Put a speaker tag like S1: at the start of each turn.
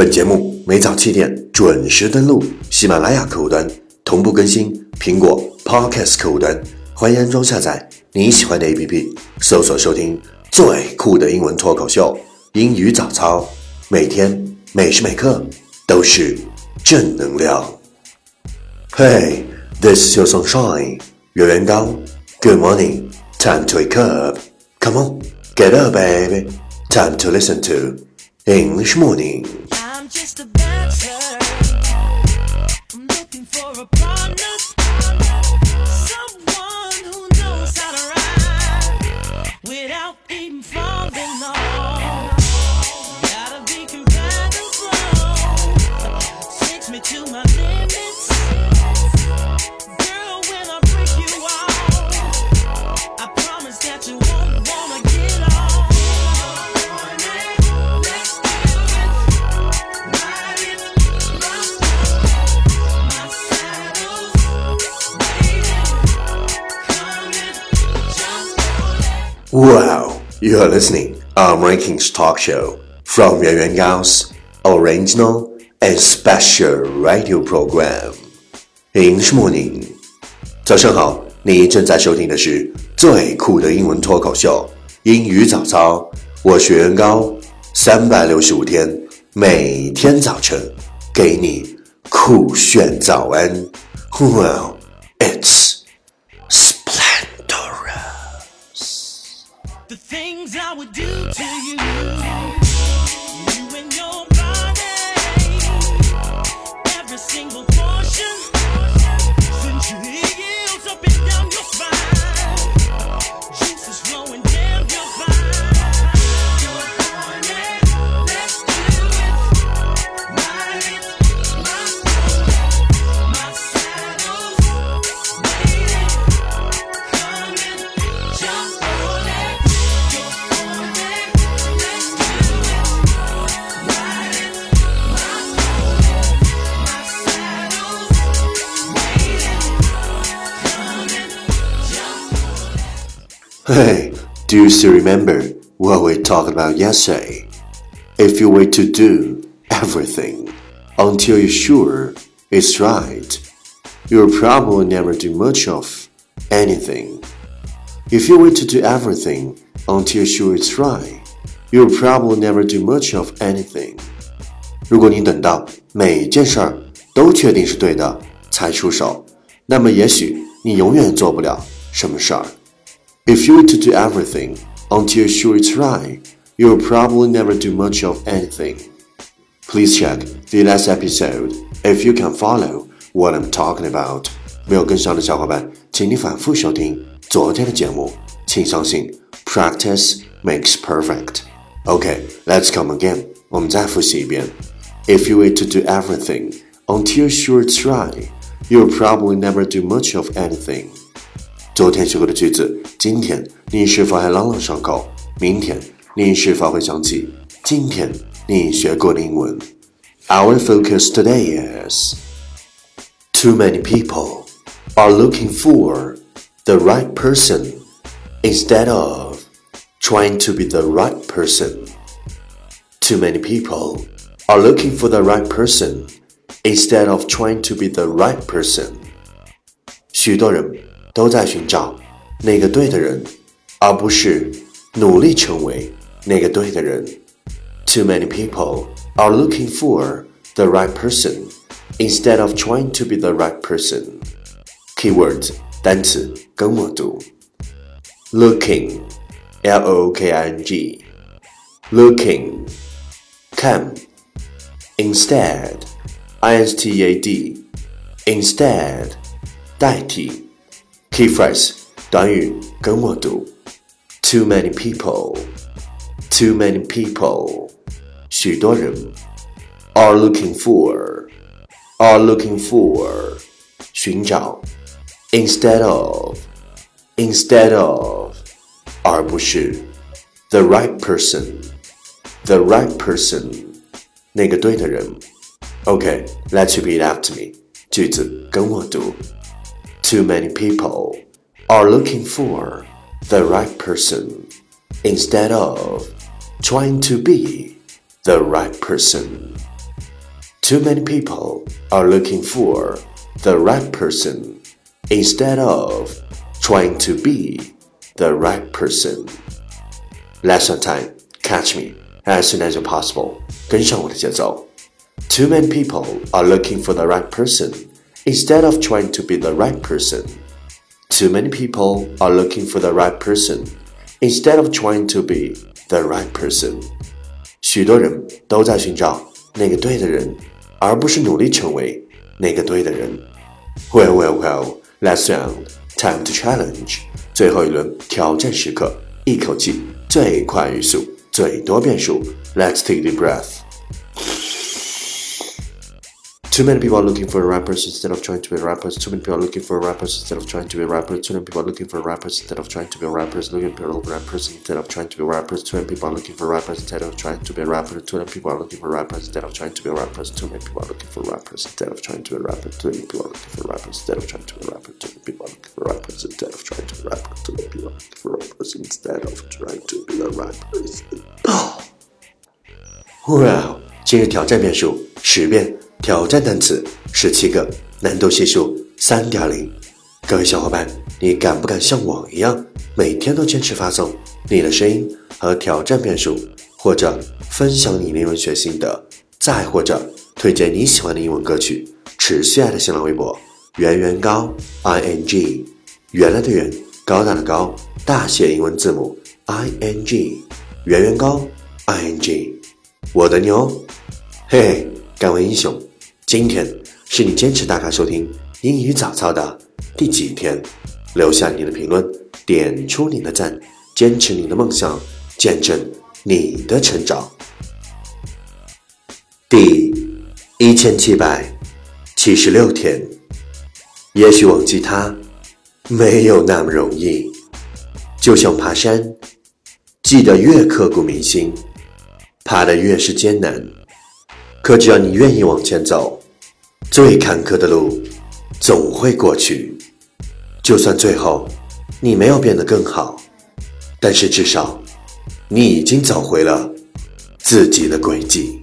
S1: 本节目每早七点准时登录喜马拉雅客户端，同步更新苹果 Podcast 客户端。欢迎安装下载你喜欢的 APP，搜索收听最酷的英文脱口秀——英语早操，每天每时每刻都是正能量。Hey, this is your sunshine，月圆高。Good morning, time to wake up. Come on, get up, baby. Time to listen to English morning. Wow, you are listening on Rankings Talk Show from Yuan Yuan Gao's original and special radio program English Morning。早上好，你正在收听的是最酷的英文脱口秀英语早操，我是袁高，三百六十五天，每天早晨给你酷炫早安。Well, it's Hey, do you still remember what we talked about yesterday? If you wait to do everything until you're sure it's right, you'll probably never do much of anything. If you wait to do everything until you're sure it's right, you'll probably never do much of anything. 如果你等到每件事儿都确定是对的才出手，那么也许你永远做不了什么事儿。 If you wait to do everything until you're sure it's right, you'll probably never do much of anything. Please check the last episode if you can follow what I'm talking about. 没有跟上的小伙伴，请你反复收听昨天的节目。请相信，practice makes perfect. Okay, let's come again. 我们再复习一遍。If you wait to do everything until you're sure it's right, you'll probably never do much of anything. 昨天学过的句子，今天你是否还朗朗上口？明天你是否会想起今天你学过的英文？Our focus today is too many people are looking for the right person instead of trying to be the right person. Too many people are looking for the right person instead of trying to be the right person. 许多人 都在寻找那个对的人，而不是努力成为那个对的人。Too many people are looking for the right person instead of trying to be the right person. Keywords 单词跟我读：looking, l o k i n g, looking, come, instead, i n s t a d, instead. 代替。 Key phrase 短语跟我读：Too many people, too many people，许多人；are looking for, are looking for，寻找；instead of, instead of，而不是；the right person, the right person，那个对的人。Okay, let's repeat after me. 句子跟我读。 Too many people are looking for the right person instead of trying to be the right person. Too many people are looking for the right person instead of trying to be the right person. Lesson time. Catch me as soon as possible. 跟上我的节奏。Too many people are looking for the right person instead of trying to be the right person. Too many people are looking for the right person instead of trying to be the right person. 许多人都在寻找那个对的人，而不是努力成为那个对的人。Well, well, well. Last round, time to challenge. 最后一轮挑战时刻，一口气最快语速，最多变数。Let's take a deep breath. Too many people are looking for rappers instead of trying to be rappers. Too many people are looking for rappers instead of trying to be rappers. Too many people are looking for rappers instead of trying to be rappers. Looking for rappers instead of trying to be rappers. Too many people are looking for rappers instead of trying to be rappers. Too many people are looking for rappers instead of trying to be rappers. Too many people are looking for rappers instead of trying to be rappers. Too many people are looking for rappers instead of trying to be rappers. Too many people are looking for rappers instead of trying to be rappers. Too many people are looking for rappers instead of trying to be the rappers. Wow，今日挑战变数十遍。 挑战单词十七个，难度系数三点零。各位小伙伴，你敢不敢像我一样，每天都坚持发送你的声音和挑战变数，或者分享你的英文学心得，再或者推荐你喜欢的英文歌曲？持续爱的新浪微博圆圆高 i n g，原来的圆，高大的高，大写英文字母 i n g，圆圆高 i n g，我的牛，嘿嘿，敢问英雄。今天是你坚持打卡收听英语早操的第几天？留下你的评论，点出你的赞，坚持你的梦想，见证你的成长。第一千七百七十六天，也许忘记他没有那么容易，就像爬山，记得越刻骨铭心，爬得越是艰难，可只要你愿意往前走。最坎坷的路总会过去，就算最后你没有变得更好，但是至少你已经找回了自己的轨迹。